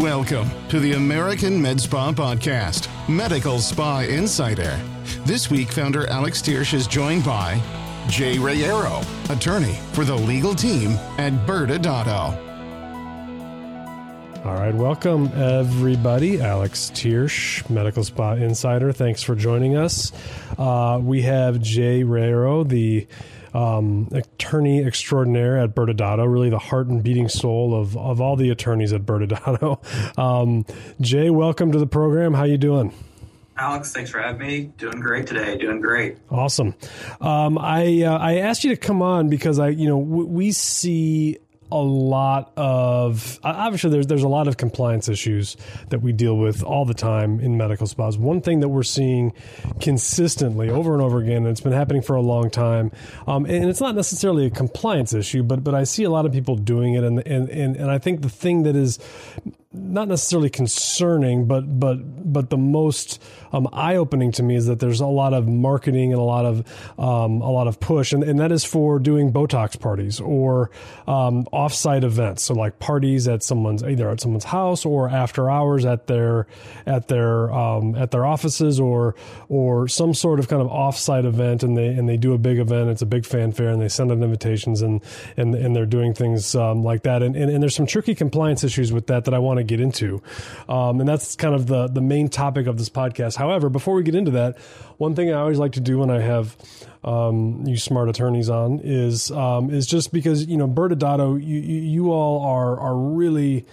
Welcome to the American Med Spa Podcast, Medical Spa Insider. This week, founder Alex Thiersch is joined by Jay Reyero, attorney for the legal team at ByrdAdatto. All right, welcome everybody. Alex Thiersch, Medical Spa Insider. Thanks for joining us. Uh, we have Jay Reyero, the um, attorney extraordinaire at ByrdAdatto, really the heart and beating soul of, of all the attorneys at ByrdAdatto. Um, Jay, welcome to the program. How you doing? Alex, thanks for having me. Doing great today. Doing great. Awesome. Um, I uh, I asked you to come on because I you know w- we see a lot of obviously there's there's a lot of compliance issues that we deal with all the time in medical spas. One thing that we're seeing consistently over and over again, and it's been happening for a long time, um, and it's not necessarily a compliance issue, but but I see a lot of people doing it, and and and, and I think the thing that is not necessarily concerning, but but but the most um, eye opening to me is that there's a lot of marketing and a lot of um, a lot of push, and, and that is for doing Botox parties or um, offsite events. So like parties at someone's either at someone's house or after hours at their at their um, at their offices or or some sort of kind of offsite event, and they and they do a big event. It's a big fanfare, and they send out invitations, and and and they're doing things um, like that. And, and and there's some tricky compliance issues with that that I want to get into. Um, and that's kind of the, the main topic of this podcast. However, before we get into that, one thing I always like to do when I have um, you smart attorneys on is um, is just because you know ByrdAdatto, you, you, you all are are really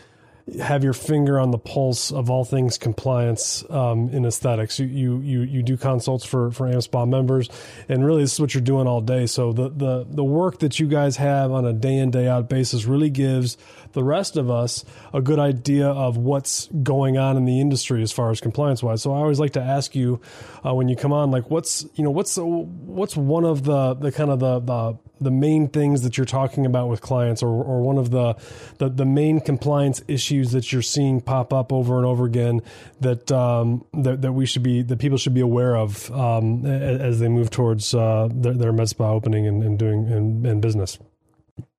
have your finger on the pulse of all things compliance um, in aesthetics. You, you you you do consults for for AmSpa members, and really this is what you're doing all day. So the the the work that you guys have on a day in day out basis really gives the rest of us a good idea of what's going on in the industry as far as compliance wise. So I always like to ask you uh, when you come on, like what's you know what's what's one of the the kind of the, the the main things that you're talking about with clients or, or one of the, the, the main compliance issues that you're seeing pop up over and over again that um, that, that we should be that people should be aware of um, as they move towards uh, their, their med spa opening and, and doing and, and business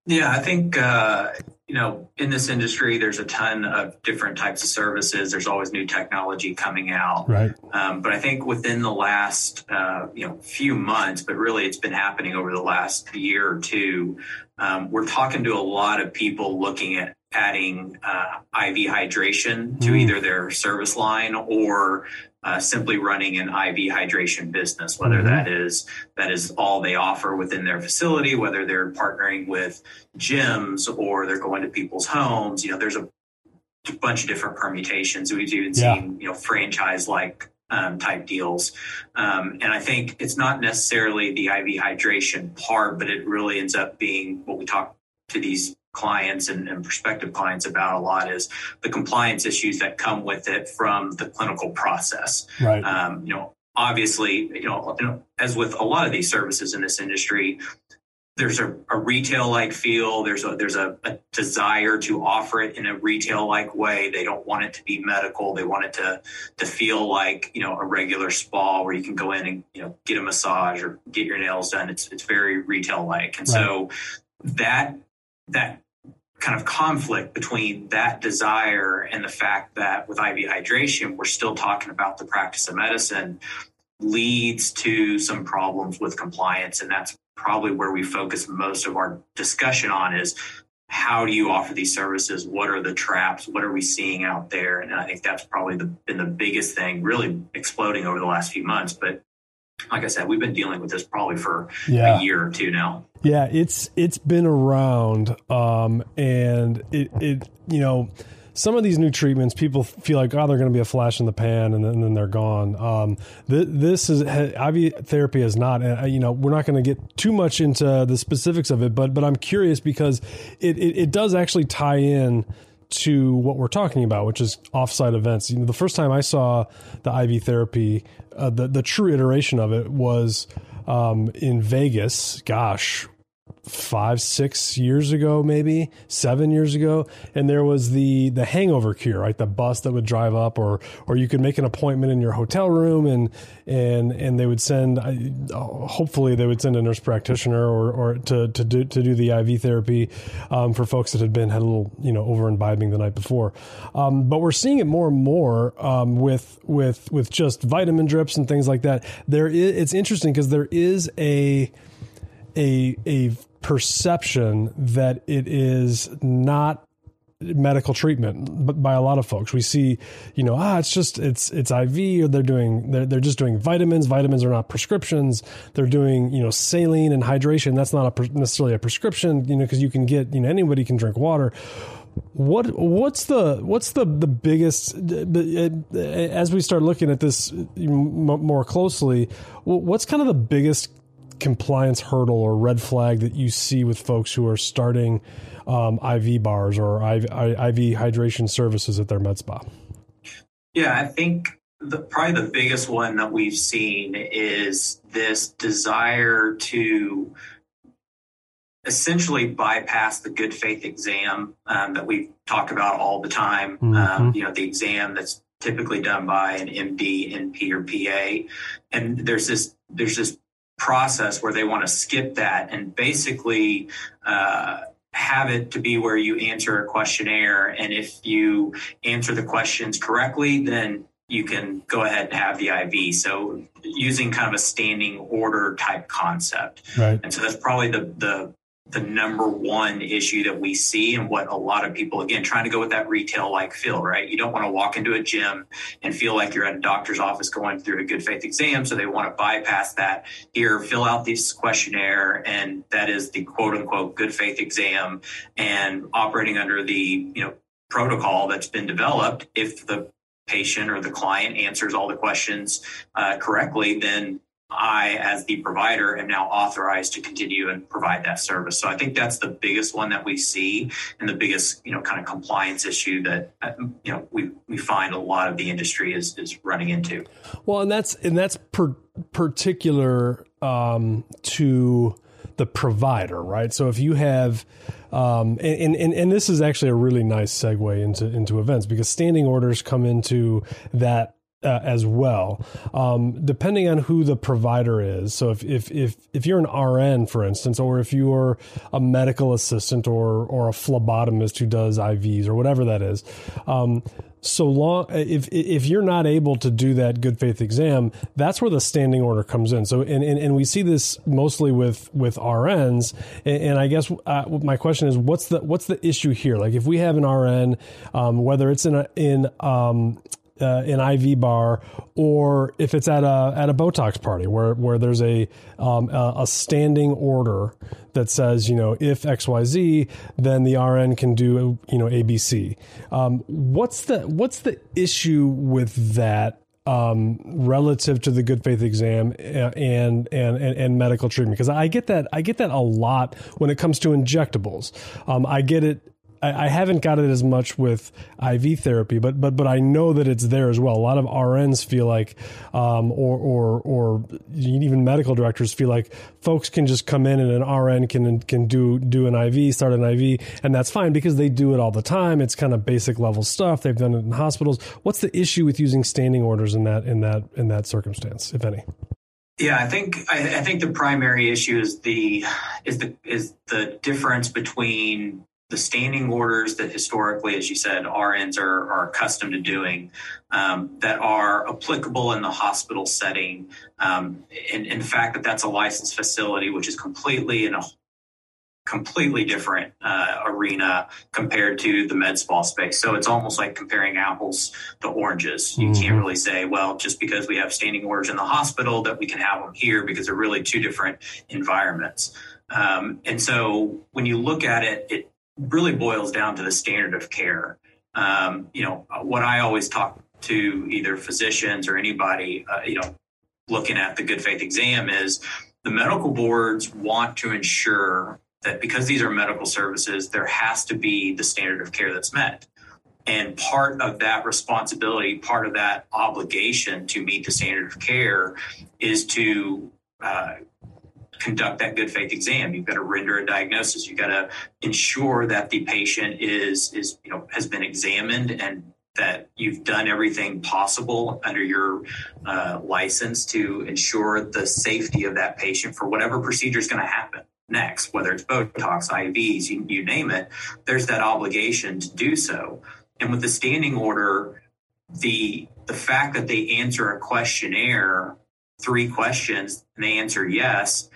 yeah, I think uh, you know in this industry, there's a ton of different types of services. There's always new technology coming out, right? Um, but I think within the last uh, you know few months, but really it's been happening over the last year or two. Um, we're talking to a lot of people looking at adding uh, IV hydration to mm. either their service line or uh, simply running an IV hydration business, whether mm-hmm. that is that is all they offer within their facility, whether they're partnering with gyms or they're going to people's homes. You know, there's a bunch of different permutations. We've even yeah. seen you know franchise like um, type deals. Um, and I think it's not necessarily the IV hydration part, but it really ends up being what we talk to these clients and, and, prospective clients about a lot is the compliance issues that come with it from the clinical process. Right. Um, you know, obviously, you know, as with a lot of these services in this industry, there's a, a retail like feel. There's a there's a, a, desire to offer it in a retail like way. They don't want it to be medical. They want it to to feel like you know a regular spa where you can go in and you know get a massage or get your nails done. It's it's very retail like, and right. so that that kind of conflict between that desire and the fact that with IV hydration, we're still talking about the practice of medicine leads to some problems with compliance. And that's probably where we focus most of our discussion on is how do you offer these services? What are the traps? What are we seeing out there? And I think that's probably the, been the biggest thing really exploding over the last few months. But like I said, we've been dealing with this probably for yeah. a year or two now. Yeah, it's it's been around, um, and it it you know some of these new treatments, people feel like, oh, they're going to be a flash in the pan, and then, and then they're gone. Um, th- this is IV therapy is not. Uh, you know, we're not going to get too much into the specifics of it, but but I'm curious because it, it, it does actually tie in to what we're talking about, which is offsite events. You know, the first time I saw the IV therapy, uh, the the true iteration of it was um, in Vegas. Gosh, five, six years ago, maybe seven years ago, and there was the the hangover cure, right? The bus that would drive up, or or you could make an appointment in your hotel room, and and and they would send, hopefully, they would send a nurse practitioner or or to to do to do the IV therapy um, for folks that had been had a little you know over imbibing the night before. Um, but we're seeing it more and more um, with with with just vitamin drips and things like that. There is it's interesting because there is a a a perception that it is not medical treatment but by a lot of folks. We see you know ah it's just it's it's iv or they're doing they're, they're just doing vitamins. Vitamins are not prescriptions. They're doing you know saline and hydration. That's not a, necessarily a prescription you know because you can get you know anybody can drink water. What what's the what's the the biggest as we start looking at this more closely what's kind of the biggest compliance hurdle or red flag that you see with folks who are starting um, IV bars or IV, IV, hydration services at their med spa? Yeah, I think the, probably the biggest one that we've seen is this desire to essentially bypass the good faith exam um, that we talk about all the time. Mm-hmm. Um, you know, the exam that's typically done by an MD, NP, or PA, and there's this there's this process where they want to skip that and basically uh, have it to be where you answer a questionnaire. And if you answer the questions correctly, then you can go ahead and have the IV. So using kind of a standing order type concept. Right. And so that's probably the the the number one issue that we see and what a lot of people again trying to go with that retail like feel right? You don't want to walk into a gym and feel like you're at a doctor's office going through a good faith exam so they want to bypass that. Here fill out this questionnaire and that is the quote unquote good faith exam and operating under the you know protocol that's been developed if the patient or the client answers all the questions uh, correctly then I, as the provider, am now authorized to continue and provide that service. So I think that's the biggest one that we see, and the biggest, you know, kind of compliance issue that you know we we find a lot of the industry is is running into. Well, and that's and that's per, particular um, to the provider, right? So if you have, um, and, and and this is actually a really nice segue into into events because standing orders come into that uh, as well, um, depending on who the provider is. So if, if if if you're an RN, for instance, or if you're a medical assistant or or a phlebotomist who does IVs or whatever that is, um, so long if if you're not able to do that good faith exam, that's where the standing order comes in. So and and, and we see this mostly with with RNs. And, and I guess uh, my question is, what's the what's the issue here? Like if we have an RN, um, whether it's in a, in um, uh, an IV bar, or if it's at a at a Botox party where where there's a um, a, a, standing order that says you know if X Y Z, then the RN can do you know ABC. Um, what's the what's the issue with that? Um, relative to the good faith exam and, and and and, medical treatment because I get that I get that a lot when it comes to injectables. Um, I get it I, I, haven't got it as much with IV therapy, but but but I know that it's there as well. A lot of RNs feel like, um, or or or even medical directors feel like folks can just come in and an RN can can do do an IV, start an IV, and that's fine because they do it all the time. It's kind of basic level stuff. They've done it in hospitals. What's the issue with using standing orders in that in that in that circumstance, if any? Yeah, I think I, I, think the primary issue is the is the is the difference between the standing orders that historically, as you said, RNs are, are accustomed to doing um, that are applicable in the hospital setting. Um, and, the fact that that's a licensed facility, which is completely in a completely different uh, arena compared to the med spa space. So it's almost like comparing apples to oranges. You mm-hmm. can't really say, well, just because we have standing orders in the hospital that we can have them here because they're really two different environments. Um, and so when you look at it, it really boils down to the standard of care. Um, you know, what I always talk to either physicians or anybody, uh, you know, looking at the good faith exam is the medical boards want to ensure that because these are medical services, there has to be the standard of care that's met. And part of that responsibility, part of that obligation to meet the standard of care is to uh, conduct that good faith exam. You've got to render a diagnosis. You've got to ensure that the patient is is you know has been examined and that you've done everything possible under your uh, license to ensure the safety of that patient for whatever procedure is going to happen next, whether it's Botox, IVs, you, you name it. There's that obligation to do so. And with the standing order, the the fact that they answer a questionnaire, three questions, and they answer yes,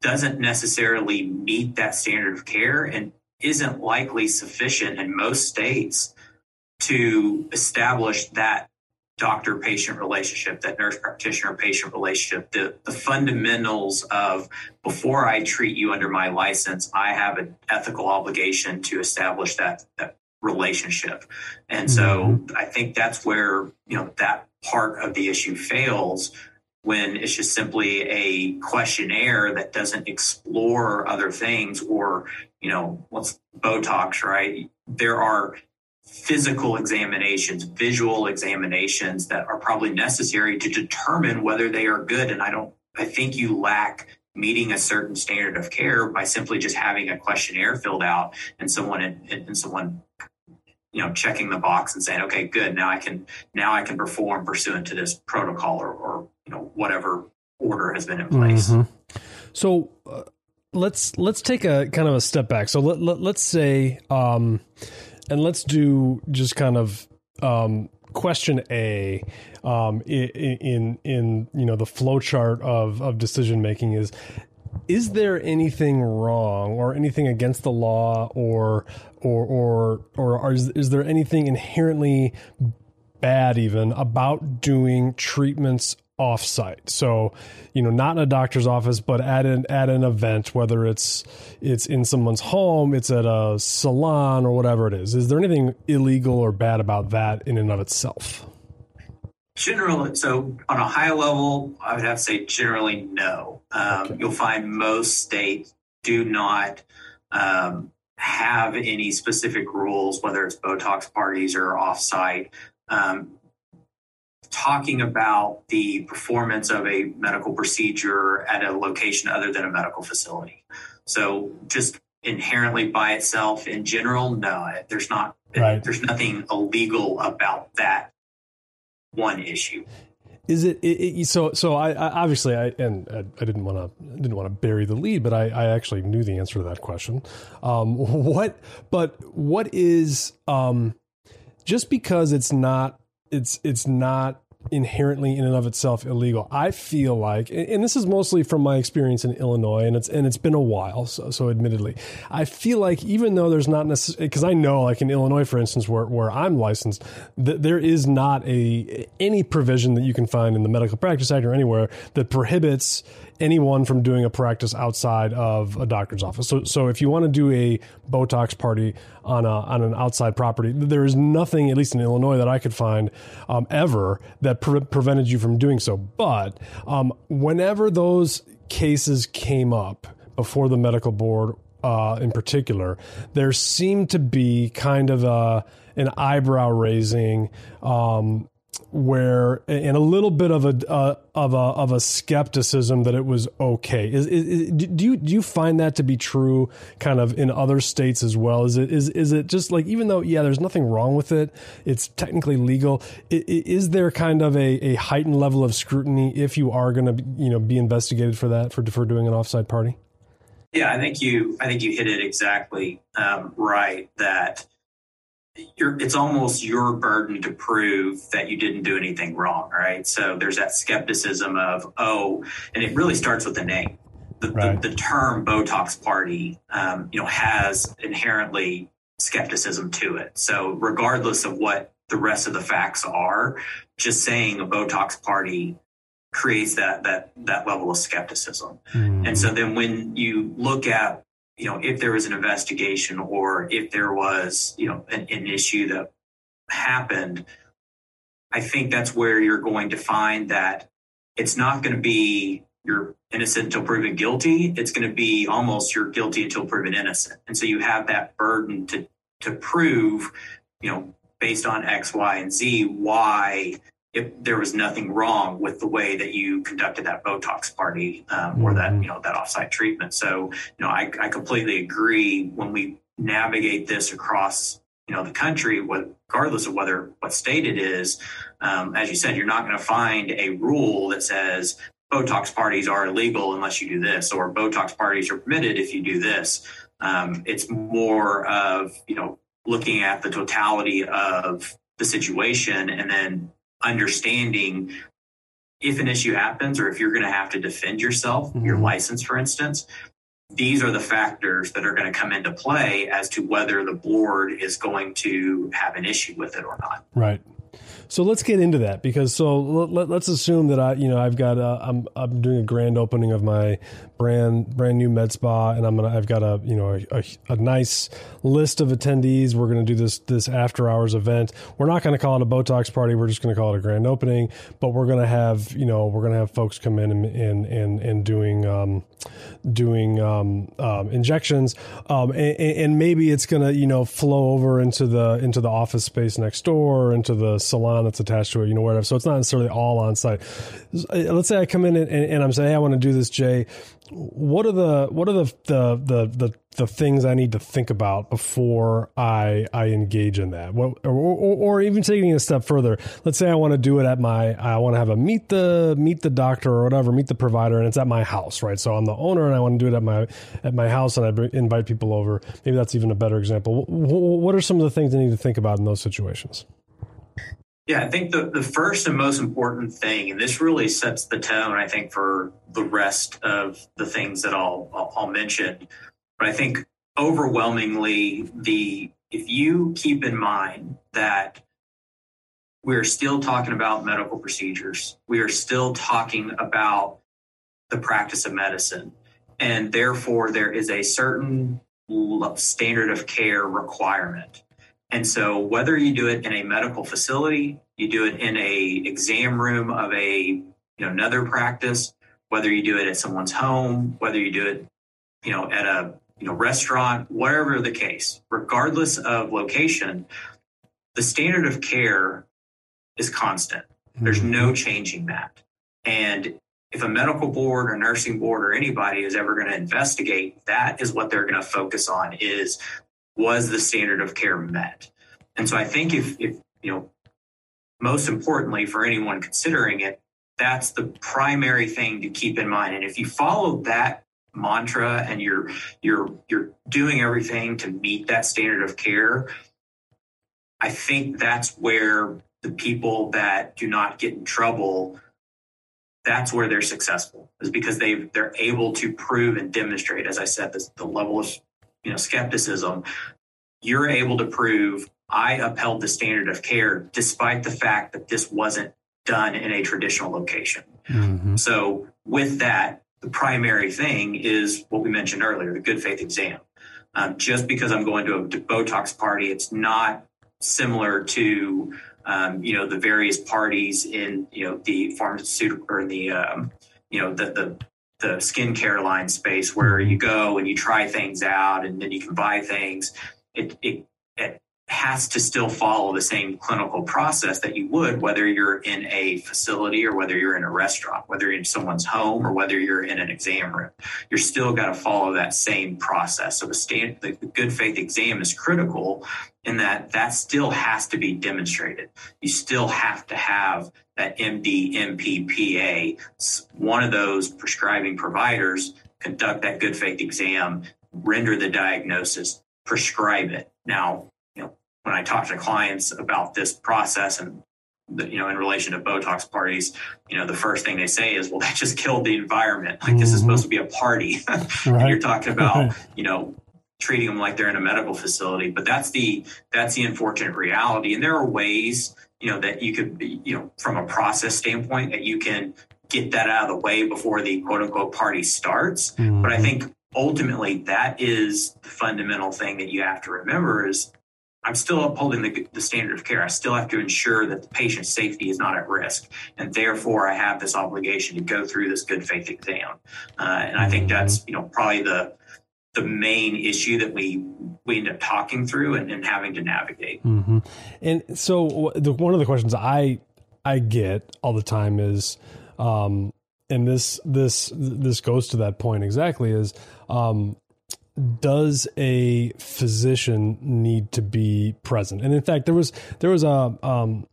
doesn't necessarily meet that standard of care and isn't likely sufficient in most states to establish that doctor patient relationship, that nurse practitioner patient relationship, the, the fundamentals of before I treat you under my license, I have an ethical obligation to establish that, that relationship. And so mm-hmm. I think that's where, you know, that part of the issue fails when it's just simply a questionnaire that doesn't explore other things or, you know, what's Botox, right? There are physical examinations, visual examinations that are probably necessary to determine whether they are good. And I don't, I think you lack meeting a certain standard of care by simply just having a questionnaire filled out and someone and, someone you know checking the box and saying okay good now i can now i can perform pursuant to this protocol or, or you know whatever order has been in place mm-hmm. so uh, let's let's take a kind of a step back so let, let, let's say um and let's do just kind of um, question A um, in, in, in you know the flowchart of of decision making is is there anything wrong or anything against the law or or or or is, is there anything inherently bad even about doing treatments offsite. So, you know, not in a doctor's office, but at an at an event, whether it's it's in someone's home, it's at a salon or whatever it is. Is there anything illegal or bad about that in and of itself? Generally, so on a high level, I would have to say generally no. Um, okay. You'll find most states do not um, have any specific rules, whether it's Botox parties or offsite. Um, talking about the performance of a medical procedure at a location other than a medical facility. So just inherently by itself in general, no, there's not right. there's nothing illegal about that one issue. Is it, it, it, so? So I, I, obviously I and I, I didn't want to didn't want to bury the lead, but I, I actually knew the answer to that question. Um, what? But what is um, just because it's not it's it's not inherently in and of itself illegal. I feel like, and this is mostly from my experience in Illinois, and it's and it's been a while. So, so admittedly, I feel like even though there's not necessarily because I know, like in Illinois, for instance, where where I'm licensed, that there is not a any provision that you can find in the Medical Practice Act or anywhere that prohibits anyone from doing a practice outside of a doctor's office. So, so if you want to do a Botox party on a on an outside property, there is nothing, at least in Illinois, that I could find um, ever that pre- prevented you from doing so. But um, whenever those cases came up before the medical board, uh, in particular, there seemed to be kind of a an eyebrow raising um, where and a little bit of a uh, of a of a skepticism that it was okay. Is, is, do you do you find that to be true kind of in other states as well? Is it is is it just like even though yeah, there's nothing wrong with it, it's technically legal. Is there kind of a, a heightened level of scrutiny if you are going to you know be investigated for that for for doing an offsite party? Yeah, I think you I think you hit it exactly um, right that it's almost your burden to prove that you didn't do anything wrong, right? So there's that skepticism of, oh, and it really starts with the name. The, right. the, the term Botox party, um, you know, has inherently skepticism to it. So regardless of what the rest of the facts are, just saying a Botox party creates that that that level of skepticism. Mm. And so then when you look at you know, if there was an investigation or if there was, you know, an, an issue that happened, I think that's where you're going to find that it's not going to be you're innocent until proven guilty. It's going to be almost you're guilty until proven innocent. And so you have that burden to to prove, you know, based on X, Y, and Z, why if there was nothing wrong with the way that you conducted that Botox party um, or that mm-hmm. you know that offsite treatment. So you know I, I completely agree when we navigate this across you know the country, regardless of whether what state it is. Um, as you said, you're not going to find a rule that says Botox parties are illegal unless you do this, or Botox parties are permitted if you do this. Um, it's more of you know looking at the totality of the situation and then understanding if an issue happens or if you're going to have to defend yourself, mm-hmm. your license, for instance, these are the factors that are going to come into play as to whether the board is going to have an issue with it or not. Right. So let's get into that because so let, us assume that I, you know, I've got a, I'm I'm doing a grand opening of my brand brand new med spa, and I'm gonna I've got a you know a, a, a nice list of attendees. We're gonna do this this after hours event. We're not gonna call it a Botox party. We're just gonna call it a grand opening. But we're gonna have you know we're gonna have folks come in and and and, and doing um, doing um, um, injections, um, and, and maybe it's gonna you know flow over into the into the office space next door, into the salon that's attached to it, you know, whatever. So it's not necessarily all on site. Uh, let's say I come in and, and I'm saying, hey, I want to do this, Jay. What are the what are the the the the, the things I need to think about before I I engage in that? What or, or, or even taking it a step further. Let's say I want to do it at my I want to have a meet the meet the doctor or whatever, meet the provider, and it's at my house, right? So I'm the owner and I want to do it at my at my house, and I invite people over. Maybe that's even a better example. What are some of the things I need to think about in those situations? Yeah, I think the, the first and most important thing, and this really sets the tone, I think, for the rest of the things that I'll, I'll, mention. But I think overwhelmingly, the if you keep in mind that we're still talking about medical procedures, we are still talking about the practice of medicine, and therefore there is a certain standard of care requirement and so whether you do it in a medical facility, you do it in a exam room of a you know another practice, whether you do it at someone's home, whether you do it you know at a you know restaurant, whatever the case, regardless of location, the standard of care is constant. There's no mm-hmm. changing that. And if a medical board or nursing board or anybody is ever going to investigate, that is what they're going to focus on is was the standard of care met? And so I think if, if you know, most importantly for anyone considering it, that's the primary thing to keep in mind. And if you follow that mantra and you're you're you're doing everything to meet that standard of care, I think that's where the people that do not get in trouble that's where they're successful is because they they're able to prove and demonstrate as i said this, the level of you know skepticism you're able to prove i upheld the standard of care despite the fact that this wasn't done in a traditional location mm-hmm. so with that the primary thing is what we mentioned earlier the good faith exam um, just because i'm going to a botox party it's not similar to um, you know the various parties in you know the pharmaceutical or the um, you know the the the skincare line space where you go and you try things out and then you can buy things. It, it, has to still follow the same clinical process that you would whether you're in a facility or whether you're in a restaurant, whether in someone's home or whether you're in an exam room. You're still got to follow that same process. So the, stand, the good faith exam is critical in that that still has to be demonstrated. You still have to have that MD, MPPA, one of those prescribing providers conduct that good faith exam, render the diagnosis, prescribe it. Now, when I talk to clients about this process and the, you know, in relation to Botox parties, you know, the first thing they say is, well, that just killed the environment. Like mm-hmm. this is supposed to be a party. right. and you're talking about, you know, treating them like they're in a medical facility. But that's the that's the unfortunate reality. And there are ways, you know, that you could be, you know, from a process standpoint, that you can get that out of the way before the quote unquote party starts. Mm-hmm. But I think ultimately that is the fundamental thing that you have to remember is I'm still upholding the, the, standard of care. I still have to ensure that the patient's safety is not at risk. And therefore, I have this obligation to go through this good faith exam. Uh, and I think mm-hmm. that's, you know, probably the, the main issue that we we end up talking through and, and having to navigate. Mm-hmm. And so, the, one of the questions I I get all the time is, um, and this this this goes to that point exactly is, um, does a physician need to be present? And in fact, there was there was a um,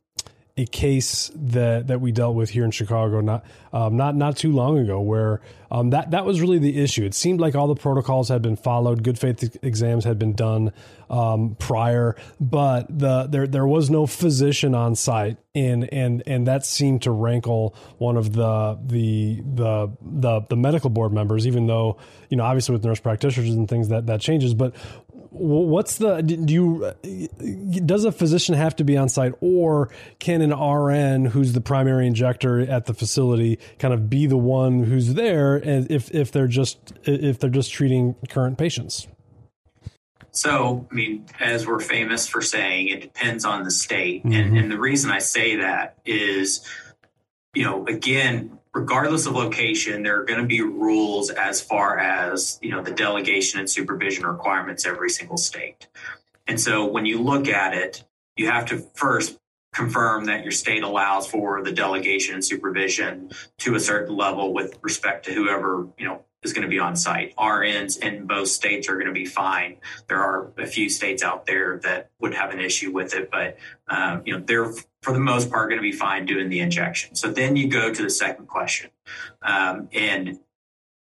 a case that that we dealt with here in Chicago not um, not not too long ago, where um, that that was really the issue. It seemed like all the protocols had been followed, good faith exams had been done um, prior, but the there there was no physician on site, and and and that seemed to rankle one of the the the the, the medical board members, even though you know obviously with nurse practitioners and things that that changes, but what's the do you does a physician have to be on site or can an RN who's the primary injector at the facility kind of be the one who's there and if if they're just if they're just treating current patients so I mean as we're famous for saying it depends on the state mm-hmm. and, and the reason I say that is you know again regardless of location, there are going to be rules as far as you know the delegation and supervision requirements every single state. And so when you look at it, you have to first confirm that your state allows for the delegation and supervision to a certain level with respect to whoever you know is going to be on site. RNs in both states are going to be fine. There are a few states out there that would have an issue with it, but um, you know they're for the most part going to be fine doing the injection. So then you go to the second question, um, and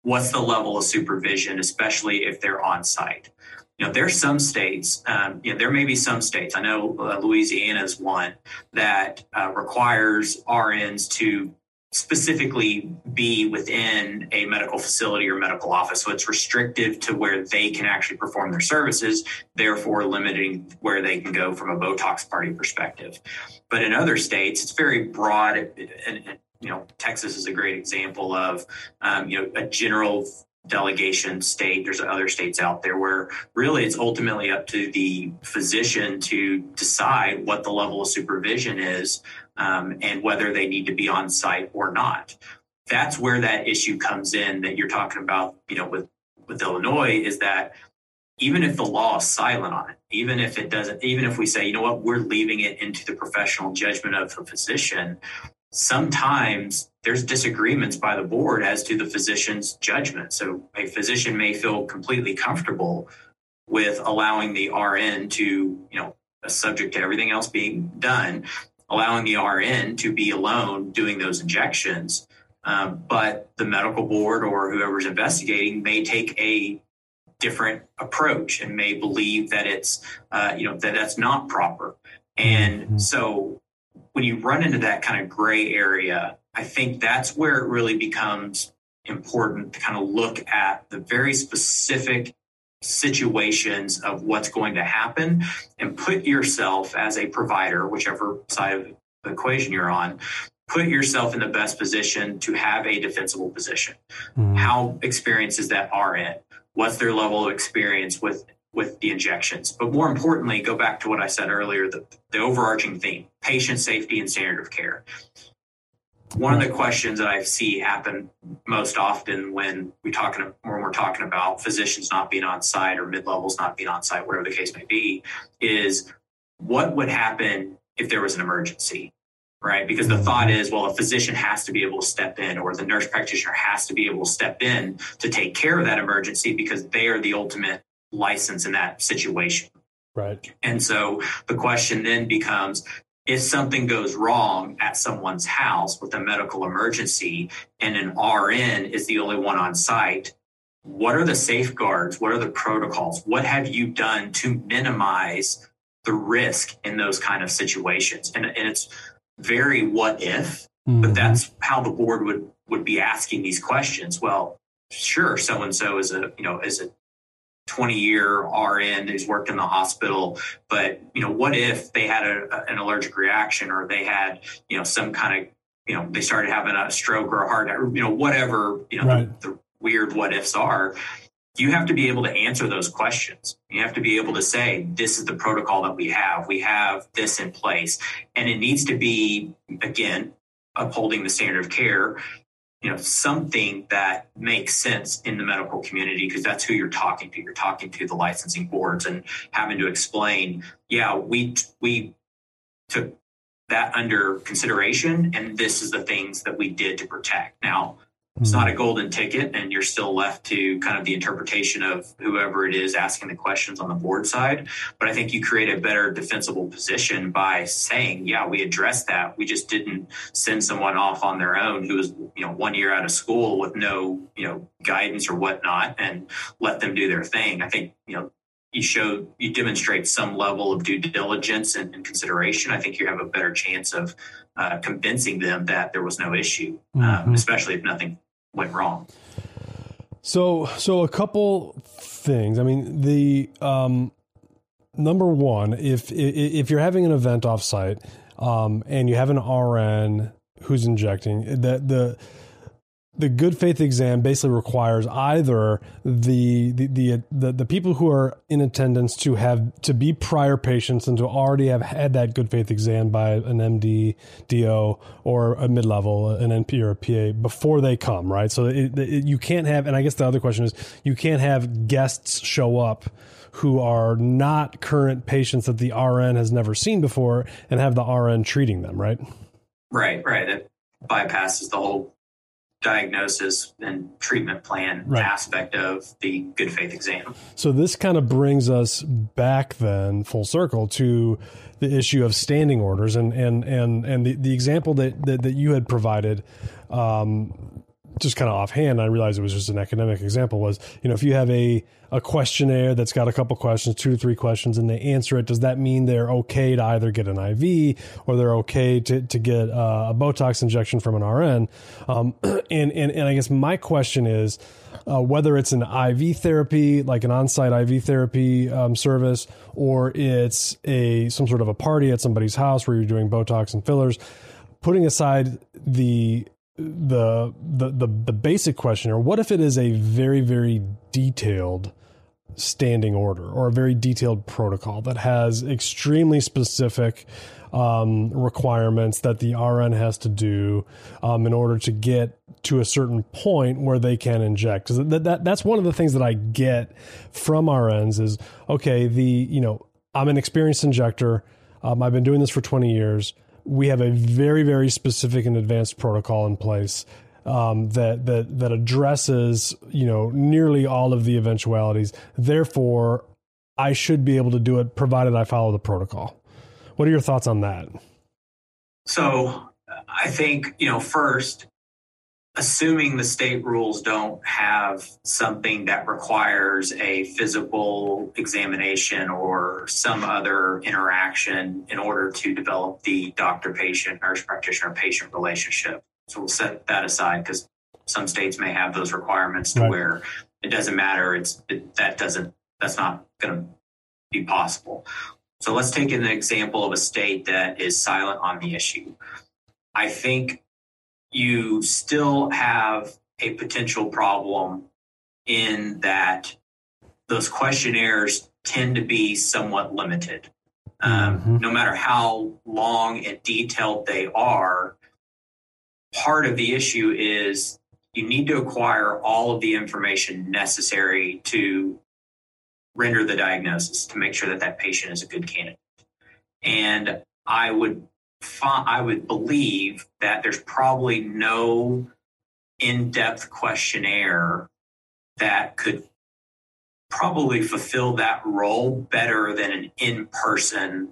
what's the level of supervision, especially if they're on site? You know, there's some states, um, you know, there may be some states. I know uh, Louisiana is one that uh, requires RNs to specifically be within a medical facility or medical office. So it's restrictive to where they can actually perform their services, therefore limiting where they can go from a Botox party perspective. But in other states, it's very broad. And, you know, Texas is a great example of, um, you know, a general delegation state. There's other states out there where really it's ultimately up to the physician to decide what the level of supervision is um, and whether they need to be on site or not. That's where that issue comes in that you're talking about, you know, with, with Illinois is that even if the law is silent on it, even if it doesn't, even if we say, you know what, we're leaving it into the professional judgment of the physician, sometimes there's disagreements by the board as to the physician's judgment. So a physician may feel completely comfortable with allowing the RN to, you know, subject to everything else being done, allowing the RN to be alone doing those injections. Um, but the medical board or whoever's investigating may take a different approach and may believe that it's, uh, you know, that that's not proper. And mm-hmm. so when you run into that kind of gray area, I think that's where it really becomes important to kind of look at the very specific situations of what's going to happen and put yourself as a provider, whichever side of the equation you're on, put yourself in the best position to have a defensible position. Mm-hmm. How experienced is that RN? What's their level of experience with with the injections. But more importantly, go back to what I said earlier the, the overarching theme patient safety and standard of care. One of the questions that I see happen most often when we talking when we're talking about physicians not being on site or mid levels not being on site, whatever the case may be, is what would happen if there was an emergency, right? Because the thought is, well, a physician has to be able to step in, or the nurse practitioner has to be able to step in to take care of that emergency because they are the ultimate license in that situation. Right. And so the question then becomes if something goes wrong at someone's house with a medical emergency and an RN is the only one on site, what are the safeguards? What are the protocols? What have you done to minimize the risk in those kind of situations? And, and it's very what if, mm-hmm. but that's how the board would would be asking these questions. Well, sure, so and so is a you know is a 20 year RN who's worked in the hospital. But, you know, what if they had a, an allergic reaction or they had, you know, some kind of, you know, they started having a stroke or a heart, you know, whatever, you know, right. the, the weird what ifs are. You have to be able to answer those questions. You have to be able to say, this is the protocol that we have. We have this in place. And it needs to be, again, upholding the standard of care you know something that makes sense in the medical community because that's who you're talking to you're talking to the licensing boards and having to explain yeah we we took that under consideration, and this is the things that we did to protect. Now, it's not a golden ticket, and you're still left to kind of the interpretation of whoever it is asking the questions on the board side. But I think you create a better defensible position by saying, "Yeah, we addressed that. We just didn't send someone off on their own who was, you know, one year out of school with no, you know, guidance or whatnot, and let them do their thing." I think, you know, you show you demonstrate some level of due diligence and, and consideration. I think you have a better chance of uh, convincing them that there was no issue, um, mm-hmm. um, especially if nothing went wrong. So, so a couple things. I mean, the um, number one, if if you're having an event offsite um, and you have an RN who's injecting, that the the good faith exam basically requires either the, the the, the the people who are in attendance to have to be prior patients and to already have had that good faith exam by an MD, DO, or a mid level, an NP or a PA before they come, right? So it, it, you can't have, and I guess the other question is, you can't have guests show up who are not current patients that the RN has never seen before and have the RN treating them, right? Right, right. It bypasses the whole diagnosis and treatment plan right. aspect of the good faith exam. So this kind of brings us back then full circle to the issue of standing orders and and and and the, the example that, that, that you had provided um, just kind of offhand, I realized it was just an academic example. Was you know if you have a a questionnaire that's got a couple questions, two to three questions, and they answer it, does that mean they're okay to either get an IV or they're okay to to get uh, a Botox injection from an RN? Um, and and and I guess my question is. Uh, whether it's an IV therapy, like an on-site IV therapy um, service, or it's a some sort of a party at somebody's house where you're doing Botox and fillers, putting aside the the, the the the basic question or what if it is a very very detailed standing order or a very detailed protocol that has extremely specific um, requirements that the RN has to do um, in order to get to a certain point where they can inject. Because that, that that's one of the things that I get from RNs is okay. The you know I'm an experienced injector. Um, I've been doing this for 20 years we have a very very specific and advanced protocol in place um, that that that addresses you know nearly all of the eventualities. Therefore, I should be able to do it provided I follow the protocol. What are your thoughts on that? So, I think you know first assuming the state rules don't have something that requires a physical examination or some other interaction in order to develop the doctor patient, nurse practitioner patient relationship. So we'll set that aside because some states may have those requirements to right. where it doesn't matter. It's it, that doesn't that's not going to be possible. So let's take an example of a state that is silent on the issue. I think you still have a potential problem in that those questionnaires tend to be somewhat limited. Um, mm-hmm. No matter how long and detailed they are, part of the issue is you need to acquire all of the information necessary to render the diagnosis to make sure that that patient is a good candidate. And I would I would believe that there's probably no in-depth questionnaire that could probably fulfill that role better than an in-person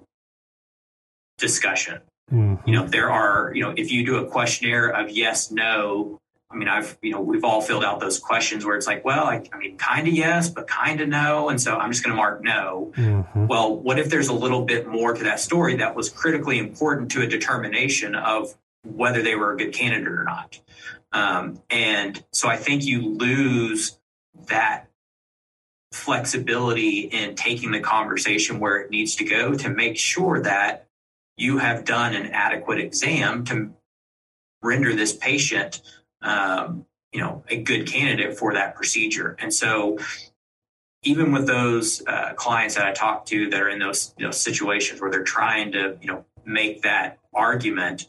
discussion. Mm-hmm. You know, there are, you know, if you do a questionnaire of yes, no, I mean, I've, you know, we've all filled out those questions where it's like, well, I, I mean, kind of yes, but kind of no. And so I'm just going to mark no. Mm-hmm. Well, what if there's a little bit more to that story that was critically important to a determination of whether they were a good candidate or not? Um, and so I think you lose that flexibility in taking the conversation where it needs to go to make sure that you have done an adequate exam to render this patient um, you know, a good candidate for that procedure. And so, even with those uh, clients that I talk to that are in those you know, situations where they're trying to you know make that argument,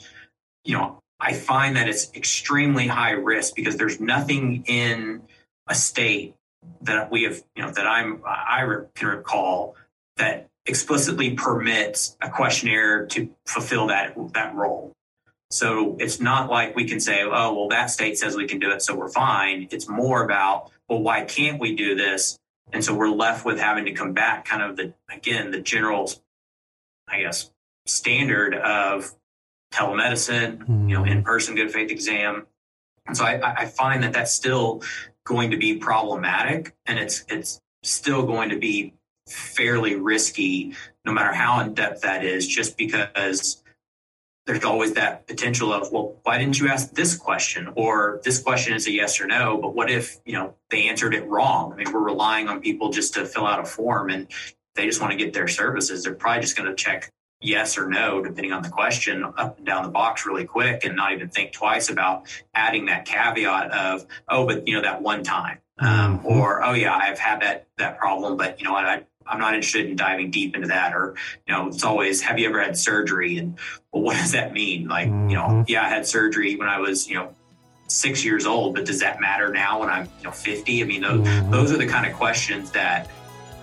you know, I find that it's extremely high risk because there's nothing in a state that we have you know that I'm I can recall that explicitly permits a questionnaire to fulfill that that role. So it's not like we can say, oh, well, that state says we can do it, so we're fine. It's more about, well, why can't we do this? And so we're left with having to combat kind of the, again, the general, I guess, standard of telemedicine, mm-hmm. you know, mm-hmm. in person good faith exam. And so I, I find that that's still going to be problematic and it's, it's still going to be fairly risky, no matter how in depth that is, just because there's always that potential of, well, why didn't you ask this question? Or this question is a yes or no, but what if, you know, they answered it wrong? I mean, we're relying on people just to fill out a form and they just want to get their services. They're probably just going to check yes or no, depending on the question, up and down the box really quick and not even think twice about adding that caveat of, oh, but you know, that one time. Um, or oh yeah, I've had that that problem, but you know what, I I'm not interested in diving deep into that. Or, you know, it's always, have you ever had surgery? And well, what does that mean? Like, mm-hmm. you know, mm-hmm. yeah, I had surgery when I was, you know, six years old, but does that matter now when I'm, you know, 50? I mean, those, mm-hmm. those are the kind of questions that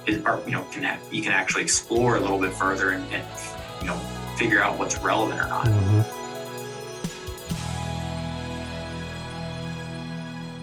is, are, you know, can have, you can actually explore a little bit further and, and you know, figure out what's relevant or not. Mm-hmm.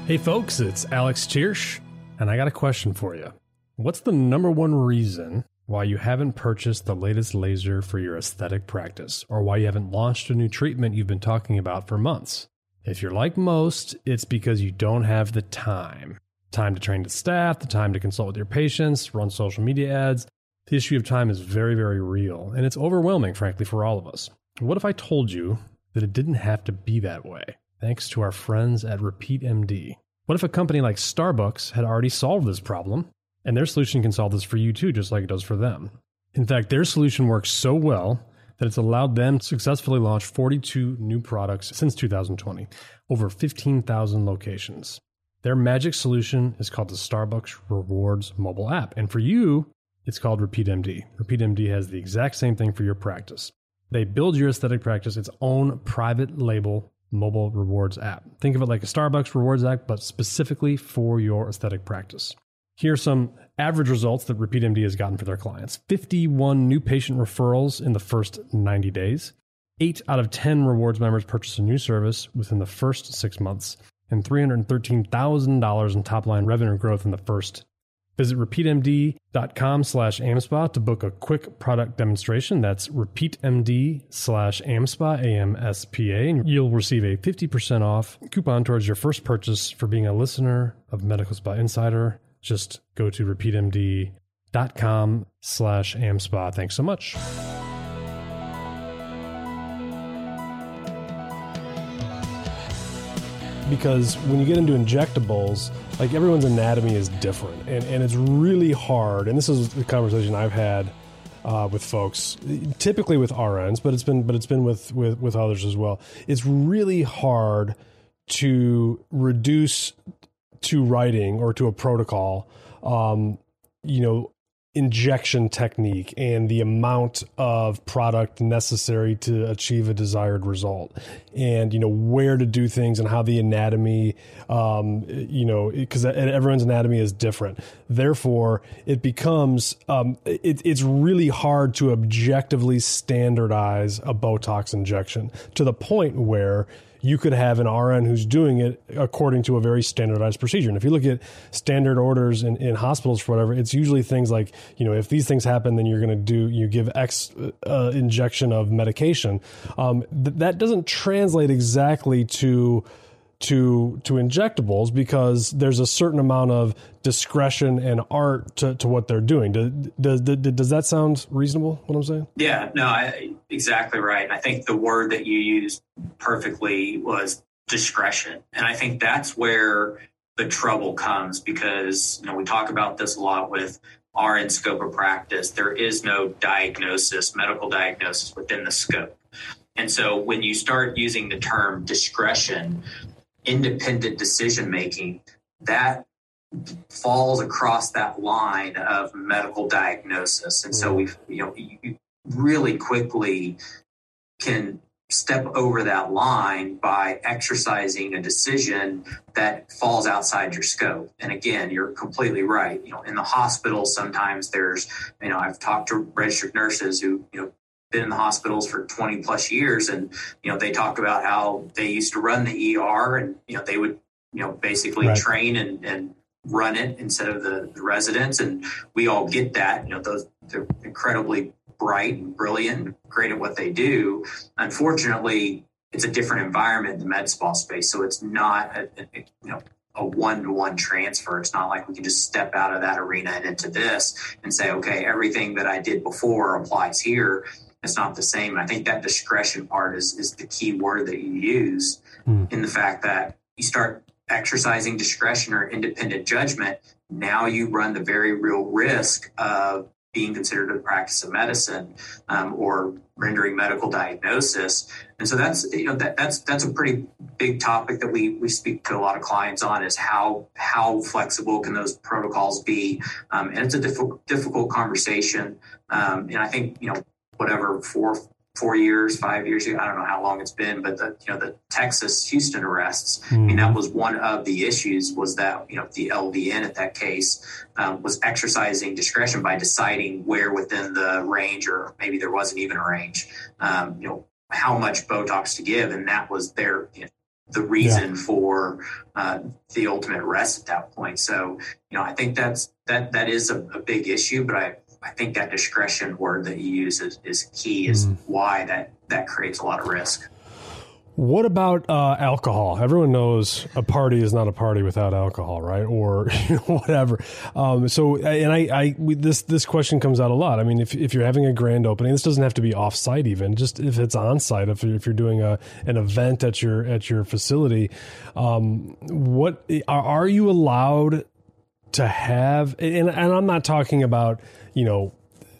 Hey, folks, it's Alex Thiersch, and I got a question for you. What's the number one reason why you haven't purchased the latest laser for your aesthetic practice, or why you haven't launched a new treatment you've been talking about for months? If you're like most, it's because you don't have the time. Time to train the staff, the time to consult with your patients, run social media ads. The issue of time is very, very real, and it's overwhelming, frankly, for all of us. What if I told you that it didn't have to be that way, thanks to our friends at RepeatMD? What if a company like Starbucks had already solved this problem and their solution can solve this for you too, just like it does for them. In fact, their solution works so well that it's allowed them to successfully launch 42 new products since 2020, over 15,000 locations. Their magic solution is called the Starbucks Rewards mobile app. And for you, it's called RepeatMD. RepeatMD has the exact same thing for your practice. They build your aesthetic practice its own private label mobile rewards app. Think of it like a Starbucks rewards app, but specifically for your aesthetic practice. Here are some average results that RepeatMD has gotten for their clients 51 new patient referrals in the first 90 days. Eight out of 10 rewards members purchase a new service within the first six months, and $313,000 in top line revenue growth in the first. Visit repeatmd.com slash AmSpa to book a quick product demonstration. That's repeatmd slash AmSpa, A-M-S-P-A, and you'll receive a 50% off coupon towards your first purchase for being a listener of Medical Spa Insider just go to repeatmd.com slash amspa. Thanks so much. Because when you get into injectables, like everyone's anatomy is different and, and it's really hard. And this is the conversation I've had uh, with folks, typically with RNs, but it's been but it's been with, with with others as well. It's really hard to reduce to writing or to a protocol, um, you know, injection technique and the amount of product necessary to achieve a desired result. And you know where to do things and how the anatomy um, you know because everyone's anatomy is different. Therefore it becomes um, it, it's really hard to objectively standardize a botox injection to the point where you could have an RN who's doing it according to a very standardized procedure. And if you look at standard orders in, in hospitals for whatever, it's usually things like, you know, if these things happen, then you're going to do, you give X uh, injection of medication. Um, th- that doesn't translate exactly to, to to injectables because there's a certain amount of discretion and art to, to what they're doing. Does, does, does that sound reasonable? What I'm saying? Yeah, no, I, exactly right. I think the word that you used perfectly was discretion, and I think that's where the trouble comes because you know we talk about this a lot with are in scope of practice. There is no diagnosis, medical diagnosis within the scope. And so when you start using the term discretion, independent decision making, that falls across that line of medical diagnosis. And so mm. we, you know, you really quickly can step over that line by exercising a decision that falls outside your scope. And again, you're completely right. You know, in the hospital, sometimes there's, you know, I've talked to registered nurses who, you know, been in the hospitals for 20 plus years and you know they talked about how they used to run the ER and you know they would you know basically right. train and, and run it instead of the, the residents and we all get that you know those they're incredibly bright and brilliant and great at what they do. Unfortunately, it's a different environment in the med spa space, so it's not a, a you know a one to one transfer. It's not like we can just step out of that arena and into this and say, okay, everything that I did before applies here. It's not the same. I think that discretion part is is the key word that you use mm. in the fact that you start exercising discretion or independent judgment. Now you run the very real risk of being considered a practice of medicine um, or rendering medical diagnosis. And so that's you know that, that's that's a pretty big topic that we we speak to a lot of clients on is how how flexible can those protocols be? Um, and it's a difficult difficult conversation. Um, and I think you know whatever four four years, five years ago. I don't know how long it's been, but the you know the Texas Houston arrests. Mm-hmm. I mean, that mm-hmm. was one of the issues was that you know the LVN at that case um, was exercising discretion by deciding where within the range, or maybe there wasn't even a range. Um, you know how much Botox to give, and that was their. You know, the reason yeah. for uh, the ultimate arrest at that point. So, you know, I think that's that that is a, a big issue, but I I think that discretion word that you use is, is key, is mm. why that, that creates a lot of risk. What about uh, alcohol? Everyone knows a party is not a party without alcohol, right? Or you know, whatever. Um, so, and I, I we, this this question comes out a lot. I mean, if if you're having a grand opening, this doesn't have to be off site, even just if it's on site. If if you're doing a an event at your at your facility, um, what are, are you allowed to have? And, and I'm not talking about you know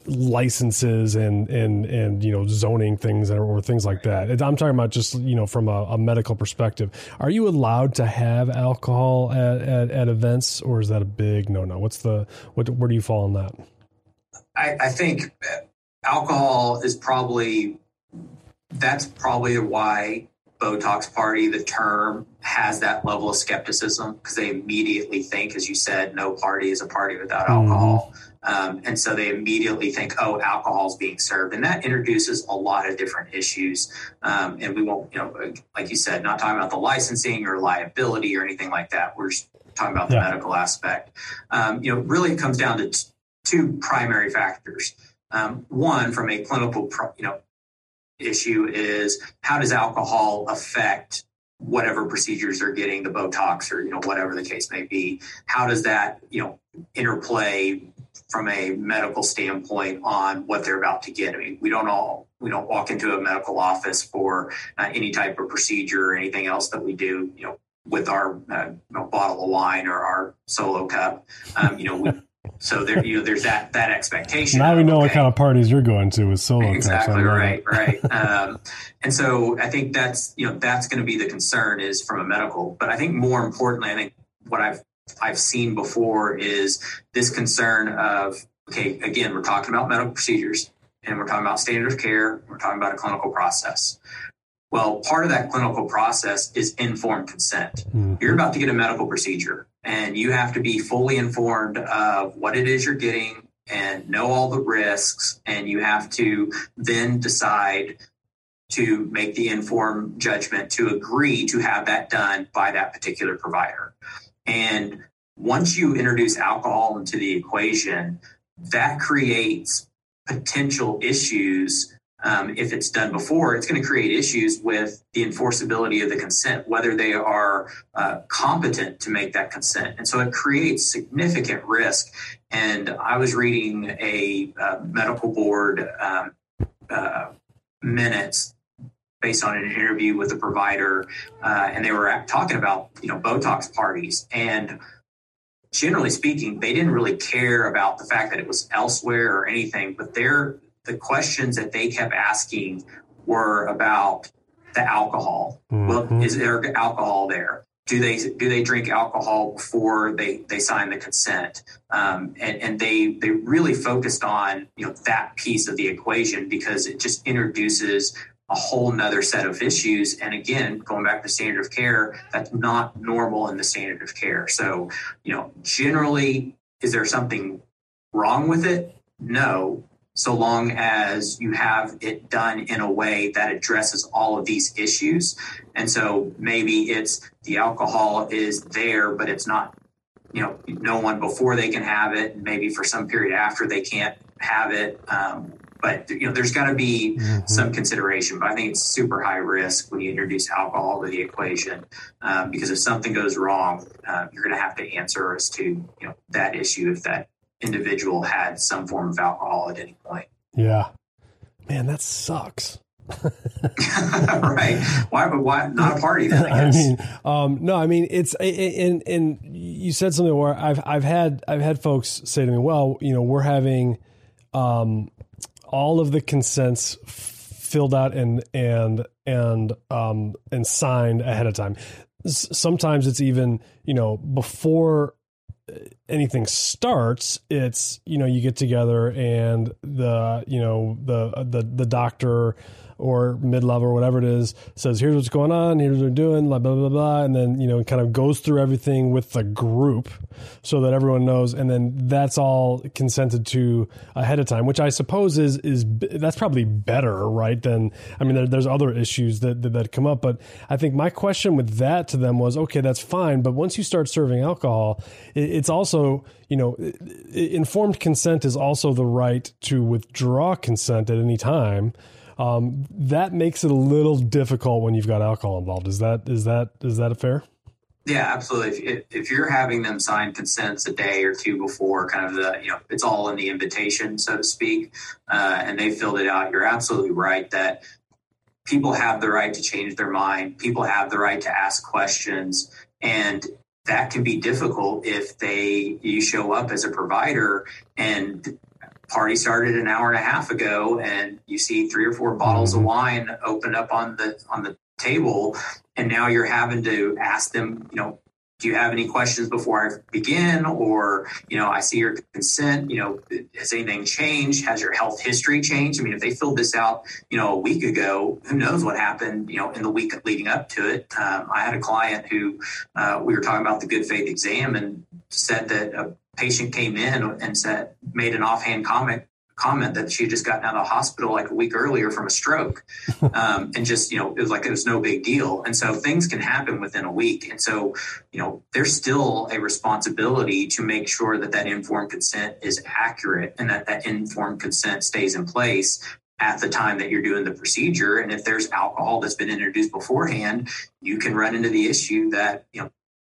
licenses and and and you know zoning things or, or things like that. I'm talking about just you know from a, a, medical perspective. Are you allowed to have alcohol at, at, at events, or is that a big no no? What's the what? Where do you fall on that? I, I think alcohol is probably that's probably why Botox party, the term has that level of skepticism because they immediately think, as you said, no party is a party without mm-hmm. alcohol. Um, and so they immediately think, oh, alcohol is being served. And that introduces a lot of different issues. Um, and we won't, you know, like you said, not talking about the licensing or liability or anything like that. We're just talking about the yeah. medical aspect. Um, you know, really it comes down to t- two primary factors. Um, one, from a clinical, pro- you know, issue is how does alcohol affect whatever procedures they're getting, the Botox or, you know, whatever the case may be. How does that, you know, interplay from a medical standpoint on what they're about to get. I mean, we don't all we don't walk into a medical office for uh, any type of procedure or anything else that we do. You know, with our uh, you know, bottle of wine or our solo cup. Um, you know, we, so there you know there's that that expectation. Now we know okay, what kind of parties you're going to with solo exactly cups. right, right. um, and so I think that's you know that's going to be the concern is from a medical. But I think more importantly, I think what I've I've seen before is this concern of, okay, again, we're talking about medical procedures and we're talking about standard of care, we're talking about a clinical process. Well, part of that clinical process is informed consent. Mm-hmm. You're about to get a medical procedure and you have to be fully informed of what it is you're getting and know all the risks. And you have to then decide to make the informed judgment to agree to have that done by that particular provider. And once you introduce alcohol into the equation, that creates potential issues. Um, if it's done before, it's going to create issues with the enforceability of the consent, whether they are uh, competent to make that consent. And so it creates significant risk. And I was reading a uh, medical board um, uh, minutes based on an interview with a provider, uh, and they were talking about you know Botox parties, and generally speaking, they didn't really care about the fact that it was elsewhere or anything, but their the questions that they kept asking were about the alcohol. Mm-hmm. Well, is there alcohol there? do they do they drink alcohol before they they sign the consent um, and and they they really focused on you know that piece of the equation because it just introduces a whole nother set of issues. And again, going back to standard of care, that's not normal in the standard of care. So, you know, generally, is there something wrong with it? No, so long as you have it done in a way that addresses all of these issues. And so maybe it's the alcohol is there, but it's not, you know, no one before they can have it. And maybe for some period after they can't have it. Um, but you know, there's got to be mm-hmm. some consideration. But I think it's super high risk when you introduce alcohol to the equation, um, because if something goes wrong, uh, you're going to have to answer as to you know that issue if that individual had some form of alcohol at any point. Yeah, man, that sucks. right? Why? Why not a party? Then, I, I mean, um, no, I mean it's and and you said something where I've I've had I've had folks say to me, well, you know, we're having um, all of the consents filled out and and and um, and signed ahead of time. Sometimes it's even you know before anything starts it's you know you get together and the you know the uh, the the doctor or mid level or whatever it is says, here's what's going on, here's what we're doing, blah, blah, blah, blah. And then, you know, kind of goes through everything with the group so that everyone knows. And then that's all consented to ahead of time, which I suppose is, is that's probably better, right? Than, I mean, there, there's other issues that, that, that come up. But I think my question with that to them was, okay, that's fine. But once you start serving alcohol, it, it's also, you know, informed consent is also the right to withdraw consent at any time um, that makes it a little difficult when you've got alcohol involved. Is that is that is that a fair? Yeah, absolutely. If, if, you're having them sign consents a day or two before, kind of the, you know, it's all in the invitation, so to speak, uh, and they filled it out, you're absolutely right that people have the right to change their mind. People have the right to ask questions. And that can be difficult if they, you show up as a provider and party started an hour and a half ago and you see three or four bottles mm-hmm. of wine open up on the on the table and now you're having to ask them you know do you have any questions before I begin? Or, you know, I see your consent, you know, has anything changed? Has your health history changed? I mean, if they filled this out, you know, a week ago, who knows what happened, you know, in the week leading up to it. Um, I had a client who uh, we were talking about the good faith exam and said that a patient came in and said, made an offhand comment comment that she had just gotten out of the hospital like a week earlier from a stroke. Um, and just you know it was like it was no big deal. And so things can happen within a week. And so you know there's still a responsibility to make sure that that informed consent is accurate and that that informed consent stays in place at the time that you're doing the procedure. And if there's alcohol that's been introduced beforehand you can run into the issue that you know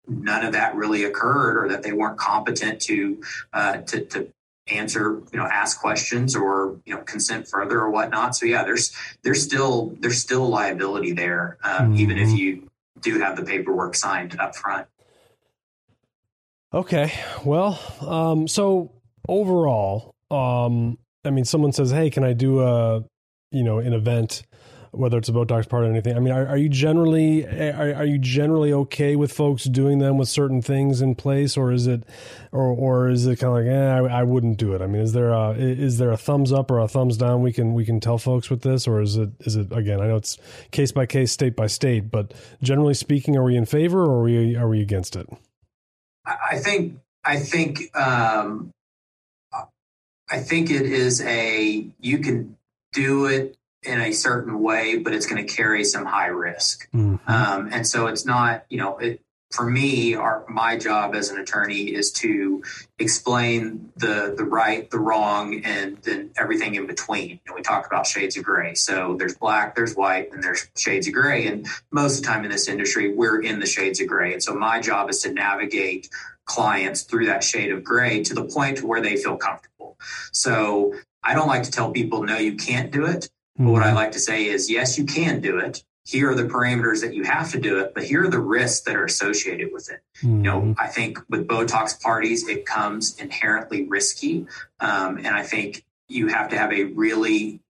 none of that really occurred or that they weren't competent to uh, to, to answer you know ask questions or you know consent further or whatnot. So yeah there's there's still there's still liability there um, mm-hmm. even if you do have the paperwork signed up front. Okay. Well um, so overall um, i mean someone says hey can i do a you know an event whether it's a Botox part or anything. I mean, are, are you generally are, are you generally okay with folks doing them with certain things in place, or is it, or or is it kind of like, eh, I, I wouldn't do it? I mean, is there a is there a thumbs up or a thumbs down we can we can tell folks with this, or is it is it again? I know it's case by case, state by state, but generally speaking, are we in favor or are we are we against it? I think I think um, I think it is a you can do it in a certain way, but it's going to carry some high risk. Mm-hmm. Um, and so it's not, you know, it, for me, our, my job as an attorney is to explain the the right, the wrong, and then everything in between. And we talk about shades of gray. So there's black, there's white, and there's shades of gray. And most of the time in this industry, we're in the shades of gray. And so my job is to navigate clients through that shade of gray to the point where they feel comfortable. So I don't like to tell people, no, you can't do it. But what I mm-hmm. like to say is, yes, you can do it. Here are the parameters that you have to do it, but here are the risks that are associated with it. Mm-hmm. You know, mm-hmm. I think with Botox parties, it comes inherently risky. Um, and I think you have to have a really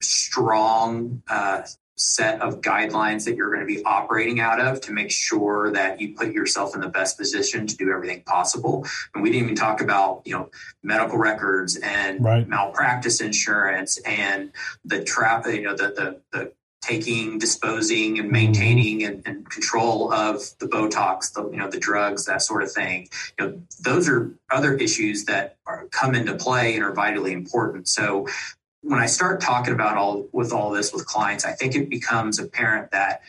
strong uh, set of guidelines that you're going to be operating out of to make sure that you put yourself in the best position to do everything possible. And we didn't even talk about, you know, medical records and right. malpractice insurance and the trap, you know, the, the, the taking, disposing, and mm-hmm. maintaining and, and, control of the Botox, the you know the drugs, that sort of thing. You know, those are other issues that are, come into play and are vitally important. So when I start talking about all with all this with clients, I think it becomes apparent that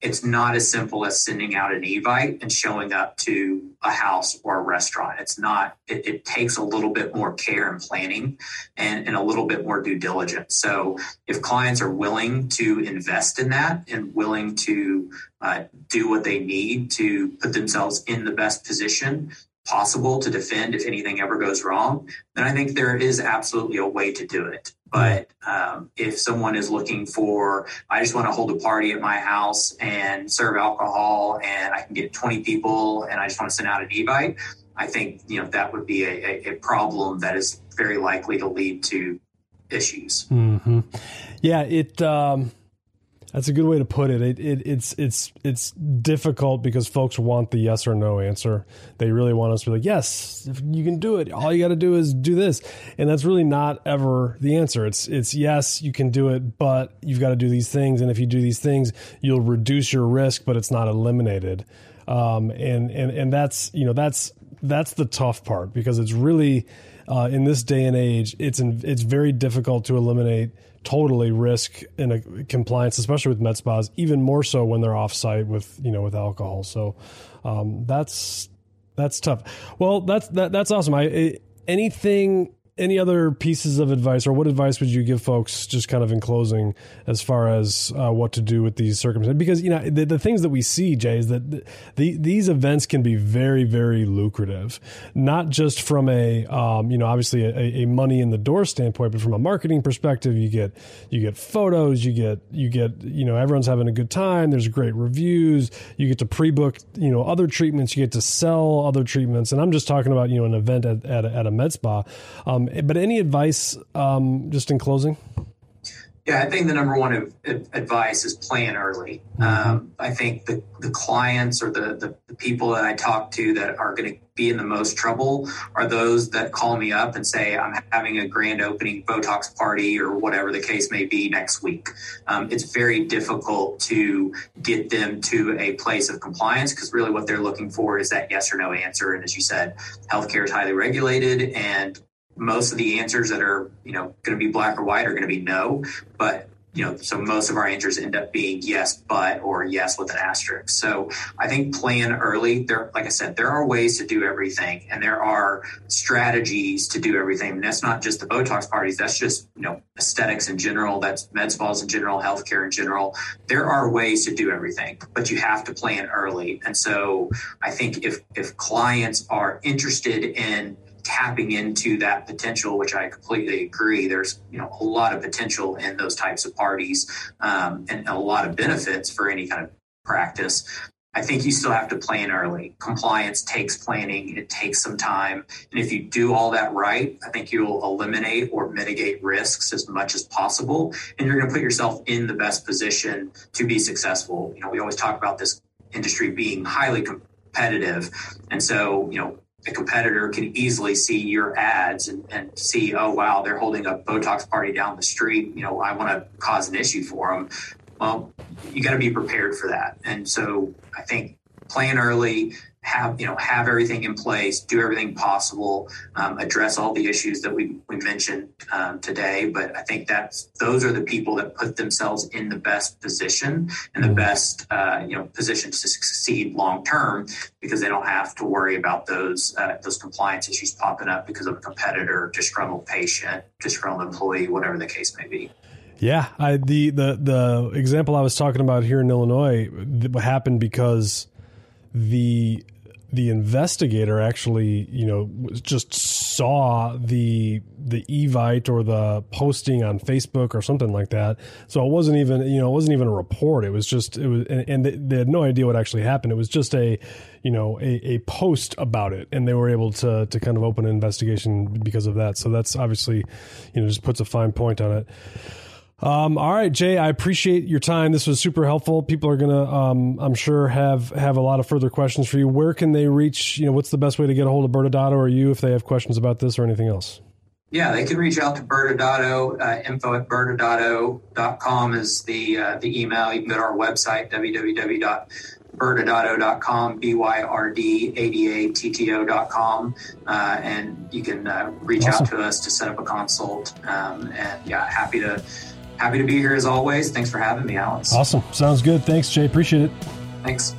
it's not as simple as sending out an evite and showing up to a house or a restaurant. It's not, it, it, takes a little bit more care and planning and, and a little bit more due diligence. So if clients are willing to invest in that and willing to uh, do what they need to put themselves in the best position possible to defend if anything ever goes wrong, then I think there is absolutely a way to do it. But um, if someone is looking for, I just want to hold a party at my house and serve alcohol, and I can get 20 people, and I just want to send out an evite, I think you know that would be a, a problem that is very likely to lead to issues. Mm-hmm. Yeah, it. Um that's a good way to put it. It, it. It's it's it's difficult because folks want the yes or no answer. They really want us to be like, yes, you can do it. All you got to do is do this, and that's really not ever the answer. It's it's yes, you can do it, but you've got to do these things, and if you do these things, you'll reduce your risk, but it's not eliminated. Um, and and and that's you know that's that's the tough part because it's really uh, in this day and age, it's in, it's very difficult to eliminate totally risk in a compliance, especially with med spas, even more so when they're off site with you know with alcohol. So um, that's that's tough. Well, that's that, that's awesome. I anything any other pieces of advice or what advice would you give folks just kind of in closing as far as uh, what to do with these circumstances? Because you know the, the things that we see jay is that the, these events can be very very lucrative not just from a um, you know obviously a, a, money in the door standpoint but from a marketing perspective you get you get photos you get you get you know everyone's having a good time there's great reviews you get to pre-book you know other treatments you get to sell other treatments and i'm just talking about you know an event at, at, a, at a med spa um, but any advice, um, just in closing? Yeah, I think the number one advice is plan early. Um, I think the, the clients or the, the, the, people that I talk to that are going to be in the most trouble are those that call me up and say, I'm having a grand opening Botox party or whatever the case may be next week. Um, it's very difficult to get them to a place of compliance because really what they're looking for is that yes or no answer. And as you said, healthcare is highly regulated and most of the answers that are you know going to be black or white are going to be no but you know so most of our answers end up being yes but or yes with an asterisk. So i think plan early there like i said there are ways to do everything and there are strategies to do everything. And that's not just the botox parties that's just you know aesthetics in general that's med spas in general healthcare in general. There are ways to do everything but you have to plan early. And so i think if if clients are interested in tapping into that potential, which I completely agree. There's you know a lot of potential in those types of parties um, and a lot of benefits for any kind of practice. I think you still have to plan early. Compliance takes planning, it takes some time. And if you do all that right, I think you'll eliminate or mitigate risks as much as possible. And you're going to put yourself in the best position to be successful. You know, we always talk about this industry being highly competitive. And so, you know, a competitor can easily see your ads and, and see, oh, wow, they're holding a Botox party down the street. You know, I want to cause an issue for them. Well, you got to be prepared for that. And so I think plan early, have you know have everything in place, do everything possible, um, address all the issues that we we mentioned um, today. But I think that's those are the people that put themselves in the best position and the mm-hmm. best uh, you know position to succeed long term because they don't have to worry about those uh, those compliance issues popping up because of a competitor, disgruntled patient, disgruntled employee, whatever the case may be. Yeah, I, the the the example I was talking about here in Illinois happened because the the investigator actually, you know, just saw the the evite or the posting on Facebook or something like that. So it wasn't even, you know, it wasn't even a report. It was just it was, and, and they, had no idea what actually happened. It was just a, you know, a, a post about it, and they were able to to kind of open an investigation because of that. So that's obviously, you know, just puts a fine point on it. Um, all right, Jay, I appreciate your time. This was super helpful. People are gonna, um, I'm sure, have have a lot of further questions for you. Where can they reach? You know, what's the best way to get a hold of ByrdAdatto or you if they have questions about this or anything else? Yeah, they can reach out to ByrdAdatto. Uh, info at byrdadatto.com is the uh, the email. You can go to our website, www.byrdadatto.com, B-Y-R-D-A-D-A-T-T-O.com, uh, and you can uh, reach awesome. out to us to set up a consult. Um, and yeah, happy to happy to be here as always. Thanks for having me, Alex. Awesome. Sounds good. Thanks, Jay. Appreciate it. Thanks.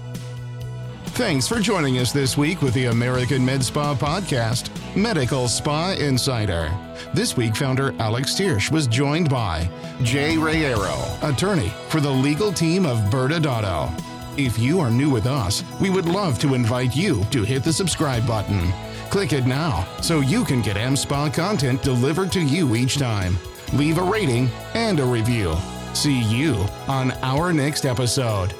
Thanks for joining us this week with the American Med Spa podcast, Medical Spa Insider. This week, founder Alex Thiersch was joined by Jay Reyero, attorney for the legal team of ByrdAdatto. If you are new with us, we would love to invite you to hit the subscribe button. Click it now so you can get AmSpa content delivered to you each time. Leave a rating and a review. See you on our next episode.